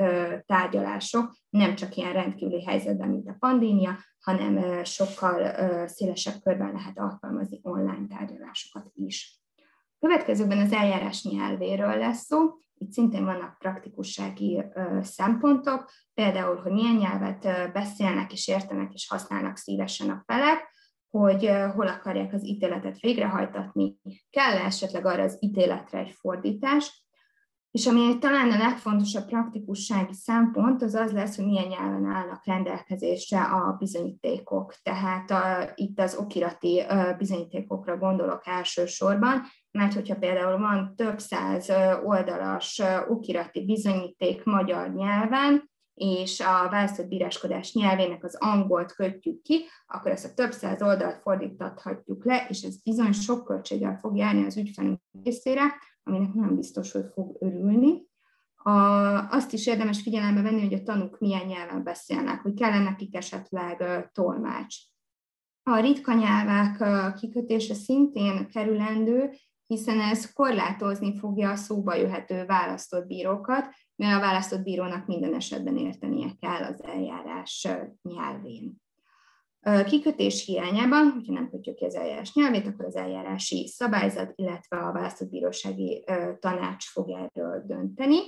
tárgyalások, nem csak ilyen rendkívüli helyzetben, mint a pandémia, hanem sokkal szélesebb körben lehet alkalmazni online tárgyalásokat is. Következőben az eljárás nyelvéről lesz szó. Itt szintén vannak praktikussági szempontok, például, hogy milyen nyelvet beszélnek és értenek és használnak szívesen a felek, hogy hol akarják az ítéletet végrehajtatni, kell -e esetleg arra az ítéletre egy fordítás, és ami talán a legfontosabb praktikussági szempont, az az lesz, hogy milyen nyelven állnak rendelkezésre a bizonyítékok. Tehát a, itt az okirati bizonyítékokra gondolok elsősorban, mert hogyha például van több száz oldalas okirati bizonyíték magyar nyelven, és a választott bíráskodás nyelvének az angolt kötjük ki, akkor ezt a több száz oldalt fordítathatjuk le, és ez bizony sok költséggel fog járni az ügyfelünk részére, aminek nem biztos, hogy fog örülni. A, azt is érdemes figyelembe venni, hogy a tanúk milyen nyelven beszélnek, hogy kellene nekik esetleg tolmács. A ritka nyelvek kikötése szintén kerülendő, hiszen ez korlátozni fogja a szóba jöhető választott bírókat, mert a választott bírónak minden esetben értenie kell az eljárás nyelvén. Kikötés hiányában, hogyha nem kötjük ki az eljárás nyelvét, akkor az eljárási szabályzat, illetve a választott bírósági tanács fog erről dönteni.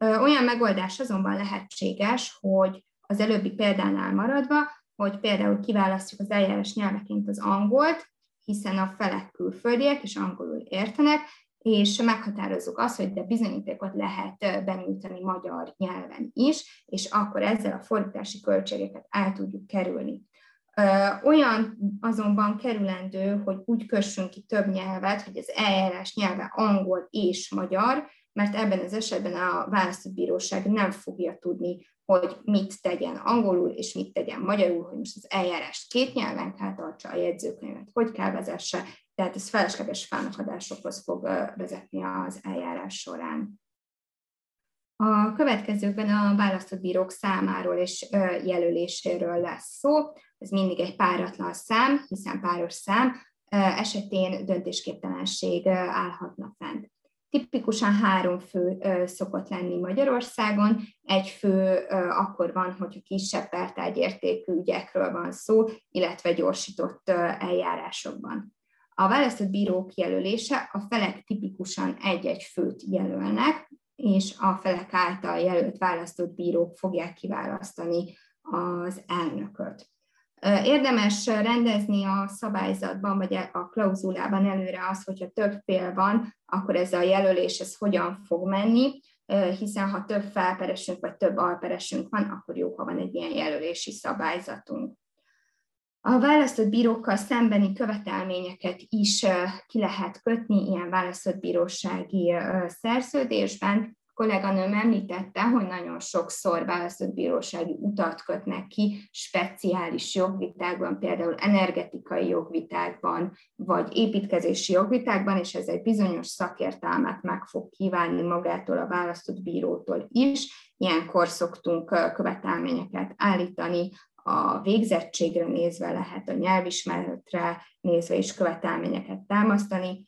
Olyan megoldás azonban lehetséges, hogy az előbbi példánál maradva, hogy például kiválasztjuk az eljárás nyelveként az angolt, hiszen a felek külföldiek és angolul értenek, és meghatározzuk azt, hogy de bizonyítékot lehet benyújtani magyar nyelven is, és akkor ezzel a fordítási költségeket el tudjuk kerülni. Olyan azonban kerülendő, hogy úgy kössünk ki több nyelvet, hogy az eljárás nyelve angol és magyar, mert ebben az esetben a választóbíróság nem fogja tudni, hogy mit tegyen angolul és mit tegyen magyarul, hogy most az eljárást két nyelven kell tartsa, a jegyzőkönyvet hogy kell vezesse, tehát ez felesleges fámakadásokhoz fog vezetni az eljárás során. A következőkben a választott bírók számáról és jelöléséről lesz szó. Ez mindig egy páratlan szám, hiszen páros szám esetén döntésképtelenség állhatna fent. Tipikusan három fő szokott lenni Magyarországon, egy fő akkor van, hogyha kisebb pertárgyértékű ügyekről van szó, illetve gyorsított eljárásokban. A választott bírók jelölése a felek tipikusan egy-egy főt jelölnek, és a felek által jelölt választott bírók fogják kiválasztani az elnököt. Érdemes rendezni a szabályzatban, vagy a klauzulában előre az, hogyha több fél van, akkor ez a jelölés ez hogyan fog menni, hiszen ha több felperesünk, vagy több alperesünk van, akkor jó, ha van egy ilyen jelölési szabályzatunk. A választott bírókkal szembeni követelményeket is ki lehet kötni ilyen választott bírósági szerződésben, kolléganőm említette, hogy nagyon sokszor választott bírósági utat kötnek ki speciális jogvitákban, például energetikai jogvitákban, vagy építkezési jogvitákban, és ez egy bizonyos szakértelmet meg fog kívánni magától a választott bírótól is. Ilyenkor szoktunk követelményeket állítani a végzettségre nézve lehet a nyelvismeretre nézve is követelményeket támasztani,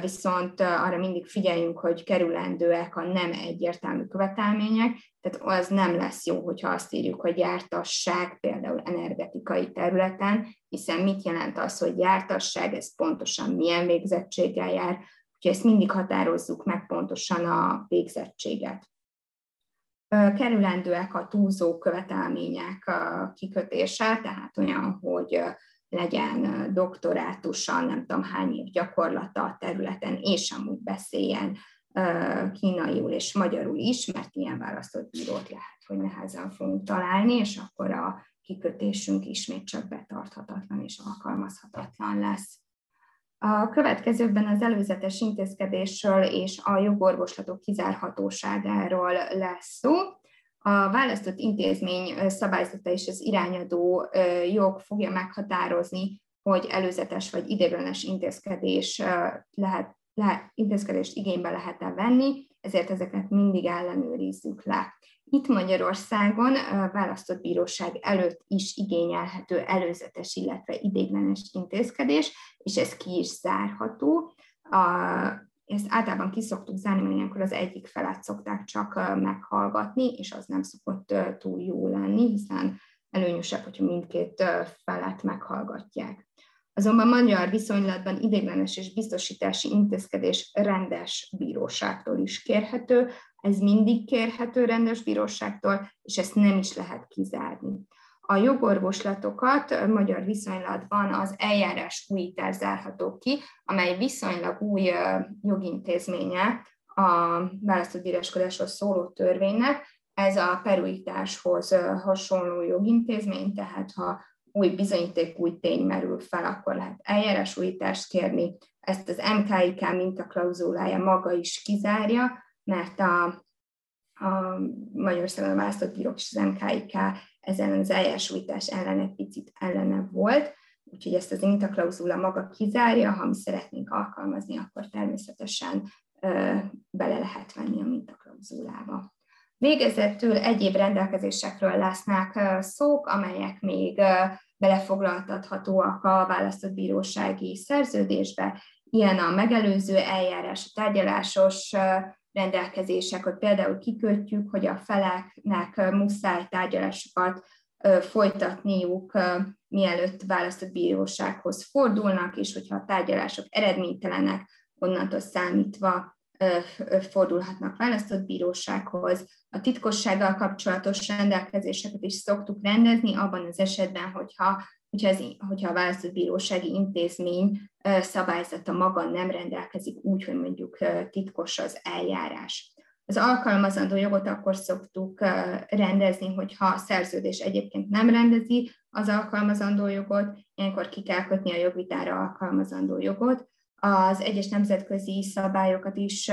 viszont arra mindig figyeljünk, hogy kerülendőek a nem egyértelmű követelmények, tehát az nem lesz jó, hogyha azt írjuk, hogy jártasság például energetikai területen, hiszen mit jelent az, hogy jártasság, ez pontosan milyen végzettséggel jár, úgyhogy ezt mindig határozzuk meg pontosan a végzettséget. Kerülendőek a túlzó követelmények kikötése, tehát olyan, hogy legyen doktorátusa, nem tudom hány év gyakorlata a területen, és amúgy beszéljen kínaiul és magyarul is, mert ilyen választott bírót lehet, hogy nehezen fogunk találni, és akkor a kikötésünk ismét csak betarthatatlan és alkalmazhatatlan lesz. A következőkben az előzetes intézkedésről és a jogorvoslatok kizárhatóságáról lesz szó. A választott intézmény szabályzata és az irányadó jog fogja meghatározni, hogy előzetes vagy ideiglenes intézkedés lehet, lehet, intézkedést igénybe lehet-e venni, ezért ezeket mindig ellenőrizzük le. Itt Magyarországon választott bíróság előtt is igényelhető előzetes, illetve idéglenes intézkedés, és ez ki is zárható. A, ezt általában ki szoktuk zárni, mert ilyenkor az egyik felet szokták csak meghallgatni, és az nem szokott túl jó lenni, hiszen előnyösebb, hogyha mindkét felet meghallgatják. Azonban magyar viszonylatban idéglenes és biztosítási intézkedés rendes bíróságtól is kérhető, ez mindig kérhető rendes bíróságtól, és ezt nem is lehet kizárni. A jogorvoslatokat magyar viszonylatban az eljárás újítás zárható ki, amely viszonylag új jogintézménye a választott bíráskodásról szóló törvénynek. Ez a perújításhoz hasonló jogintézmény, tehát ha új bizonyíték, új tény merül fel, akkor lehet eljárásújítást kérni. Ezt az MKIK mintaklauzulája maga is kizárja, mert a, a Magyarországon választott bírók és az MKIK ezen az eljárásújítás ellen egy picit ellene volt, úgyhogy ezt az mintaklauzula maga kizárja, ha mi szeretnénk alkalmazni, akkor természetesen bele lehet venni a mintaklauzulába. Végezetül egyéb rendelkezésekről lesznek szók, amelyek még belefoglaltathatóak a választott bírósági szerződésbe, ilyen a megelőző eljárás, a tárgyalásos rendelkezések, hogy például kikötjük, hogy a feleknek muszáj tárgyalásokat folytatniuk, mielőtt választott bírósághoz fordulnak, és hogyha a tárgyalások eredménytelenek, onnantól számítva fordulhatnak választott bírósághoz. A titkossággal kapcsolatos rendelkezéseket is szoktuk rendezni, abban az esetben, hogyha, hogyha, az, hogyha a választott bírósági intézmény szabályzata maga nem rendelkezik úgy, hogy mondjuk titkos az eljárás. Az alkalmazandó jogot akkor szoktuk rendezni, hogyha a szerződés egyébként nem rendezi az alkalmazandó jogot, ilyenkor ki kell kötni a jogvitára alkalmazandó jogot, az egyes nemzetközi szabályokat is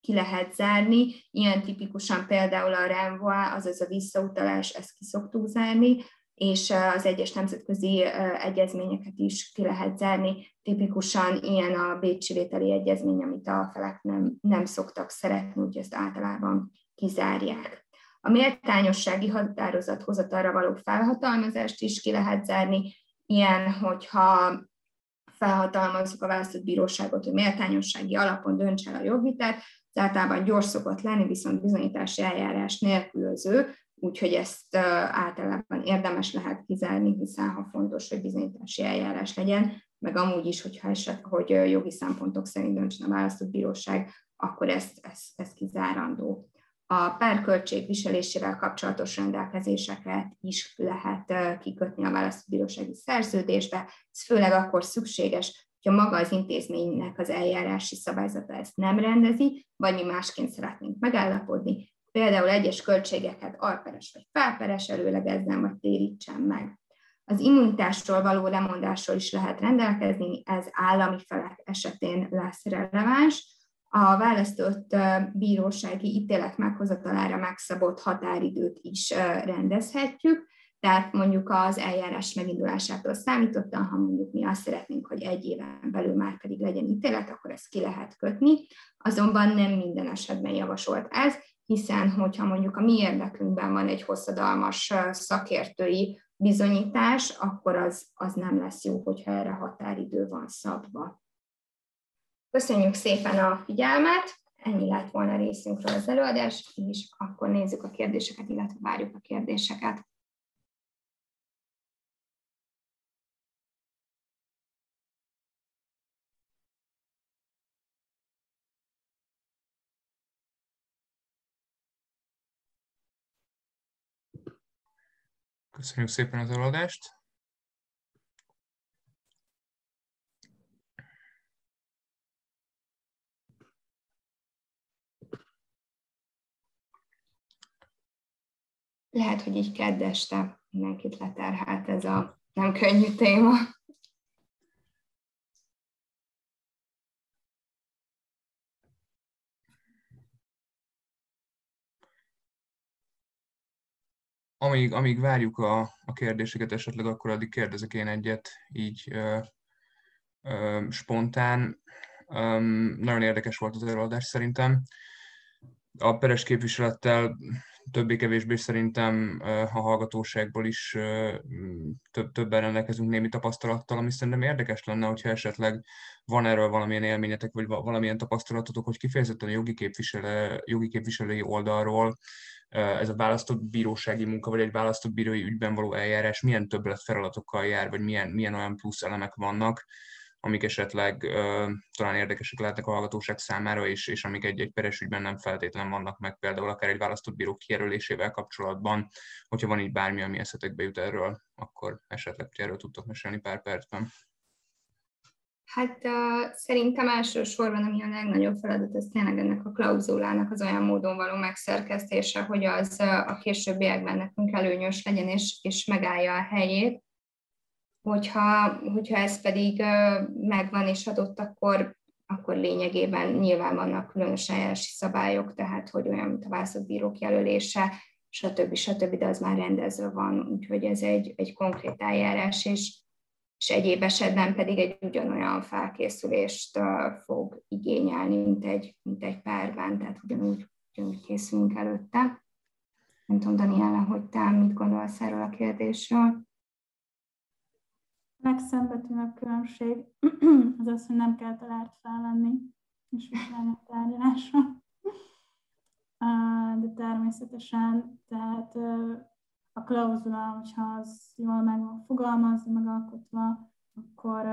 ki lehet zárni, ilyen tipikusan például a renvoi, azaz a visszautalás, ezt ki szoktuk zárni, és az egyes nemzetközi egyezményeket is ki lehet zárni. Tipikusan ilyen a Bécsi vételi egyezmény, amit a felek nem, nem szoktak szeretni, úgyhogy ezt általában kizárják. A méltányossági határozat hozatalra való felhatalmazást is ki lehet zárni, ilyen, hogyha felhatalmazzuk a választott bíróságot, hogy méltányossági alapon dönts el a jogvitát, ez általában gyors szokott lenni, viszont bizonyítási eljárás nélkülöző, úgyhogy ezt általában érdemes lehet kizárni, hiszen ha fontos, hogy bizonyítási eljárás legyen, meg amúgy is, hogyha eset, hogy jogi szempontok szerint döntsen a választott bíróság, akkor ezt, ezt, ezt kizárandó. A párköltség viselésével kapcsolatos rendelkezéseket is lehet kikötni a választóbírósági szerződésbe. Ez főleg akkor szükséges, hogyha maga az intézménynek az eljárási szabályzata ezt nem rendezi, vagy mi másként szeretnénk megállapodni, például egyes költségeket alperes vagy felperes előlegezzen, vagy térítsen meg. Az immunitásról való lemondásról is lehet rendelkezni, ez állami felek esetén lesz releváns, a választott bírósági ítélet meghozatalára megszabott határidőt is rendezhetjük, tehát mondjuk az eljárás megindulásától számítottan, ha mondjuk mi azt szeretnénk, hogy egy éven belül már pedig legyen ítélet, akkor ezt ki lehet kötni. Azonban nem minden esetben javasolt ez, hiszen hogyha mondjuk a mi érdekünkben van egy hosszadalmas szakértői bizonyítás, akkor az, az nem lesz jó, hogyha erre határidő van szabva. Köszönjük szépen a figyelmet, ennyi lett volna részünkről az előadás, és akkor nézzük a kérdéseket, illetve várjuk a kérdéseket. Köszönjük szépen az előadást. lehet, hogy így kedd este mindenkit leterhelt ez a nem könnyű téma. Amíg, amíg várjuk a, a kérdéseket, esetleg akkor addig kérdezek én egyet, így ö, ö, spontán. Ö, nagyon érdekes volt az előadás szerintem. A peres képviselettel többé-kevésbé szerintem a hallgatóságból is több, többen rendelkezünk némi tapasztalattal, ami szerintem érdekes lenne, hogyha esetleg van erről valamilyen élményetek, vagy valamilyen tapasztalatotok, hogy kifejezetten a jogi, képviselő, jogi képviselői oldalról ez a választott bírósági munka, vagy egy választott bírói ügyben való eljárás milyen többlet feladatokkal jár, vagy milyen, milyen olyan plusz elemek vannak, amik esetleg uh, talán érdekesek lehetnek a hallgatóság számára, és, és amik egy-egy peres ügyben nem feltétlen vannak meg, például akár egy választott bíró kijelölésével kapcsolatban. Hogyha van így bármi, ami eszetekbe jut erről, akkor esetleg erről tudtok mesélni pár percben. Hát uh, szerintem elsősorban, ami a legnagyobb feladat, az tényleg ennek a klauzulának az olyan módon való megszerkesztése, hogy az uh, a későbbiekben nekünk előnyös legyen, és, és megállja a helyét. Hogyha, hogyha ez pedig uh, megvan és adott, akkor, akkor lényegében nyilván vannak különös eljárási szabályok, tehát hogy olyan, mint a választbírók jelölése, stb. stb., de az már rendezve van, úgyhogy ez egy, egy konkrét eljárás, és és egyéb esetben pedig egy ugyanolyan felkészülést fog igényelni, mint egy, mint egy párban, tehát ugyanúgy, ugyanúgy készülünk előtte. Nem tudom, Daniela, hogy te mit gondolsz erről a kérdésről? Megszembetűnő különbség az az, hogy nem kell talált felvenni, és vizsgálni a tárgyalásra. De természetesen, tehát a klauzula, hogyha az jól meg van fogalmazva, megalkotva, akkor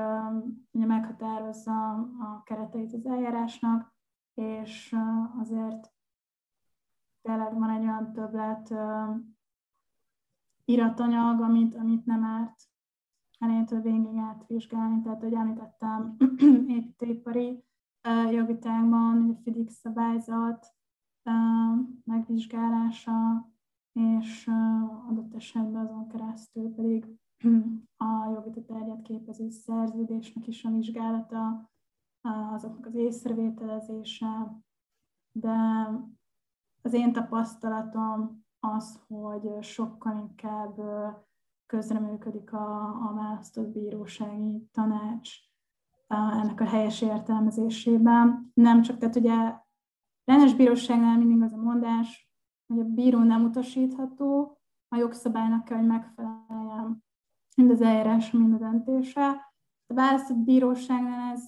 ugye meghatározza a kereteit az eljárásnak, és azért tényleg van egy olyan többlet iratanyag, amit, amit nem árt elétől végig átvizsgálni. Tehát, hogy említettem, építőipari jogitágban, a FIDIX szabályzat megvizsgálása, és adott esetben azon keresztül pedig a jogi terjedt képező szerződésnek is a vizsgálata, azoknak az észrevételezése, de az én tapasztalatom az, hogy sokkal inkább közreműködik a, a választott bírósági tanács ennek a helyes értelmezésében. Nem csak, tehát ugye rendes bíróságnál mindig az a mondás, hogy a bíró nem utasítható, a jogszabálynak kell, hogy megfeleljen mind az eljárás, mind a döntése. A választott bíróságnál ez,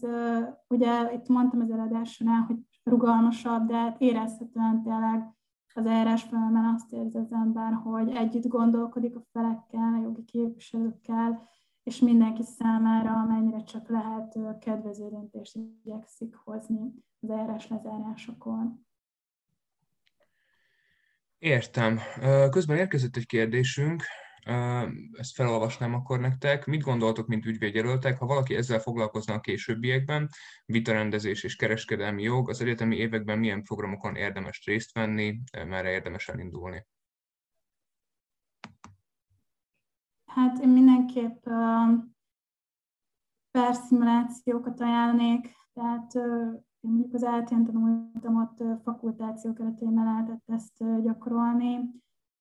ugye itt mondtam az eladásnál, hogy rugalmasabb, de érezhetően tényleg az eljárás folyamán azt érzi az ember, hogy együtt gondolkodik a felekkel, a jogi képviselőkkel, és mindenki számára, amennyire csak lehet, kedvező döntést igyekszik hozni az eljárás lezárásakor. Értem. Közben érkezett egy kérdésünk, ezt felolvasnám akkor nektek. Mit gondoltok, mint ügyvédjelöltek, ha valaki ezzel foglalkozna a későbbiekben, vitarendezés és kereskedelmi jog, az egyetemi években milyen programokon érdemes részt venni, merre érdemes elindulni? Hát én mindenképp perszimulációkat ajánlanék, tehát én mondjuk az eltén tanultam, ott fakultáció keretében lehetett ezt gyakorolni,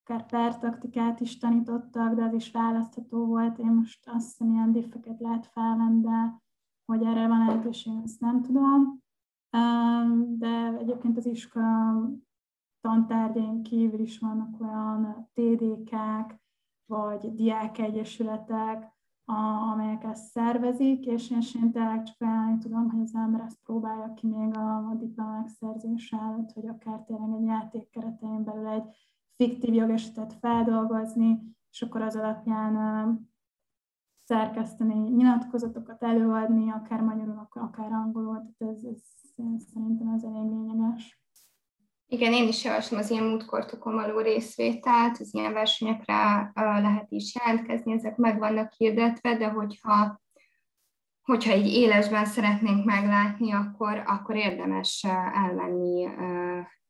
akár pertaktikát is tanítottak, de az is választható volt. Én most azt hiszem, ilyen diffeket lehet felvenni, hogy erre van lehetőség, ezt nem tudom. De egyébként az iskola tantárgyain kívül is vannak olyan TDK-k, vagy diákegyesületek, a, amelyek ezt szervezik, és én, én tényleg csak ajánlani tudom, hogy az ember ezt próbálja ki még a, a diplomák szerzése előtt, hogy akár tényleg egy játék keretein belül egy fiktív jogesetet feldolgozni, és akkor az alapján szerkeszteni nyilatkozatokat, előadni, akár magyarul, akár angolul, tehát ez, ez, ez szerintem ez elég lényeges. Igen, én is javaslom az ilyen múltkortokon való részvételt, az ilyen versenyekre lehet is jelentkezni, ezek meg vannak hirdetve, de hogyha, hogyha egy élesben szeretnénk meglátni, akkor, akkor érdemes elmenni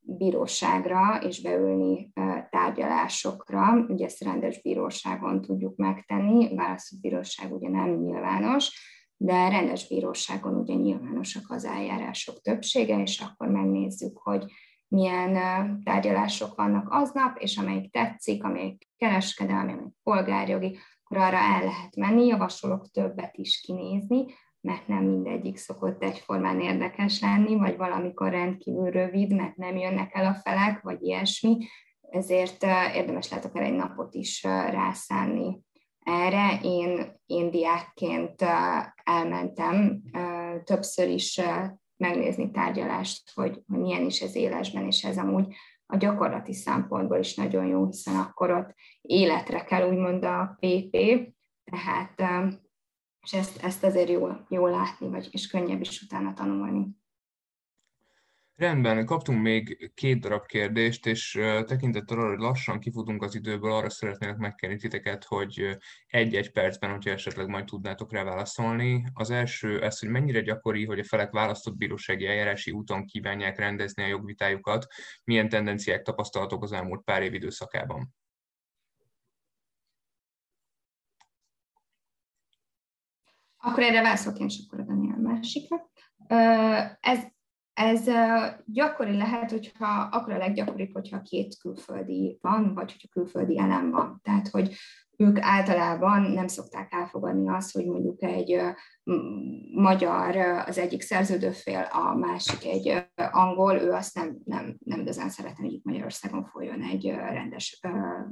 bíróságra és beülni tárgyalásokra. Ugye ezt rendes bíróságon tudjuk megtenni, választott bíróság ugye nem nyilvános, de rendes bíróságon ugye nyilvánosak az eljárások többsége, és akkor megnézzük, hogy milyen tárgyalások vannak aznap, és amelyik tetszik, amelyik kereskedelmi, amelyik polgárjogi, akkor arra el lehet menni, javasolok többet is kinézni, mert nem mindegyik szokott egyformán érdekes lenni, vagy valamikor rendkívül rövid, mert nem jönnek el a felek, vagy ilyesmi. ezért érdemes lehet akár egy napot is rászánni erre. Én, én diákként elmentem többször is megnézni tárgyalást, hogy, hogy milyen is ez élesben, és ez amúgy a gyakorlati szempontból is nagyon jó, hiszen akkor ott életre kell úgymond a PP, tehát és ezt, ezt azért jó, jó látni, vagy és könnyebb is utána tanulni. Rendben, kaptunk még két darab kérdést, és tekintettel arra, hogy lassan kifutunk az időből, arra szeretnélek megkérni titeket, hogy egy-egy percben, hogyha esetleg majd tudnátok rá válaszolni. Az első ez, hogy mennyire gyakori, hogy a felek választott bírósági eljárási úton kívánják rendezni a jogvitájukat, milyen tendenciák tapasztalatok az elmúlt pár év időszakában. Akkor erre válaszolok én, és akkor a Daniel másikra. Ez ez gyakori lehet, hogyha akkor a leggyakoribb, hogyha két külföldi van, vagy hogyha külföldi elem van. Tehát, hogy ők általában nem szokták elfogadni azt, hogy mondjuk egy magyar az egyik szerződőfél, a másik egy angol, ő azt nem, nem, nem igazán szeretne, hogy itt Magyarországon folyjon egy rendes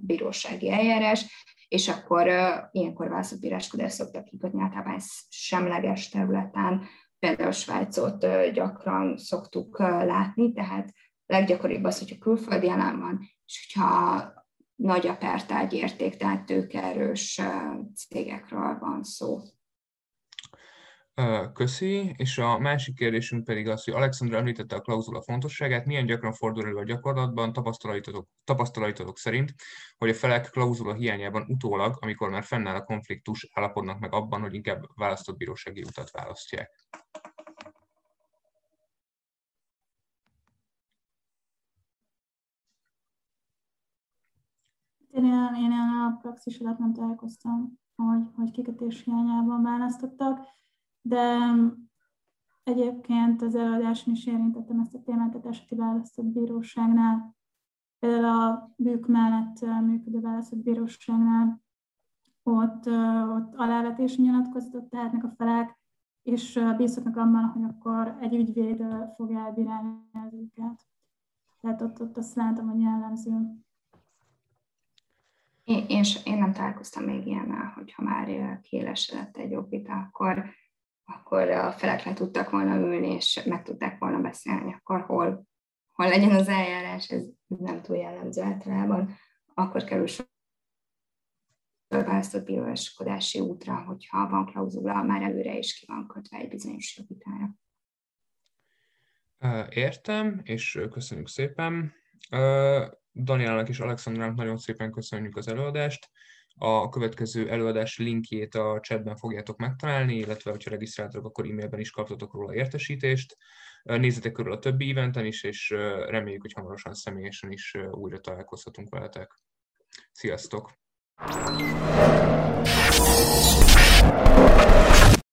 bírósági eljárás, és akkor ilyenkor választott bíráskodást szoktak kikötni, általában semleges területen, például Svájcot gyakran szoktuk látni, tehát leggyakoribb az, hogyha külföldi elem van, és hogyha nagy a pertárgy érték, tehát tőkerős cégekről van szó. Köszi, és a másik kérdésünk pedig az, hogy Alexandra említette a klauzula fontosságát, milyen gyakran fordul elő a gyakorlatban? Tapasztalatotok, tapasztalatotok szerint, hogy a felek klauzula hiányában utólag, amikor már fennáll a konfliktus, állapodnak meg abban, hogy inkább választott bírósági utat választják. Én, én a praxis alatt nem találkoztam, hogy, hogy kikötés hiányában választottak de egyébként az előadáson is érintettem ezt a témát, a eseti választott bíróságnál, például a bűk mellett működő választott bíróságnál, ott, ott alávetési nyilatkozatot tehetnek a felek, és bízhatnak abban, hogy akkor egy ügyvéd fog elbírálni az ügyet. Tehát ott, ott azt látom, hogy jellemző. Én, én, én nem találkoztam még ilyennel, hogyha már kiélesedett egy jobbita, akkor akkor a felek le tudtak volna ülni, és meg tudták volna beszélni, akkor hol, hol legyen az eljárás, ez nem túl jellemző általában, akkor kerül választott bíróskodási útra, hogyha van klauzula, már előre is ki van kötve egy bizonyos jogitára. Értem, és köszönjük szépen. Danielnek és Alexandrának nagyon szépen köszönjük az előadást. A következő előadás linkjét a chatben fogjátok megtalálni, illetve ha regisztráltatok, akkor e-mailben is kaptatok róla értesítést. Nézzetek körül a többi eventen is, és reméljük, hogy hamarosan személyesen is újra találkozhatunk veletek. Sziasztok!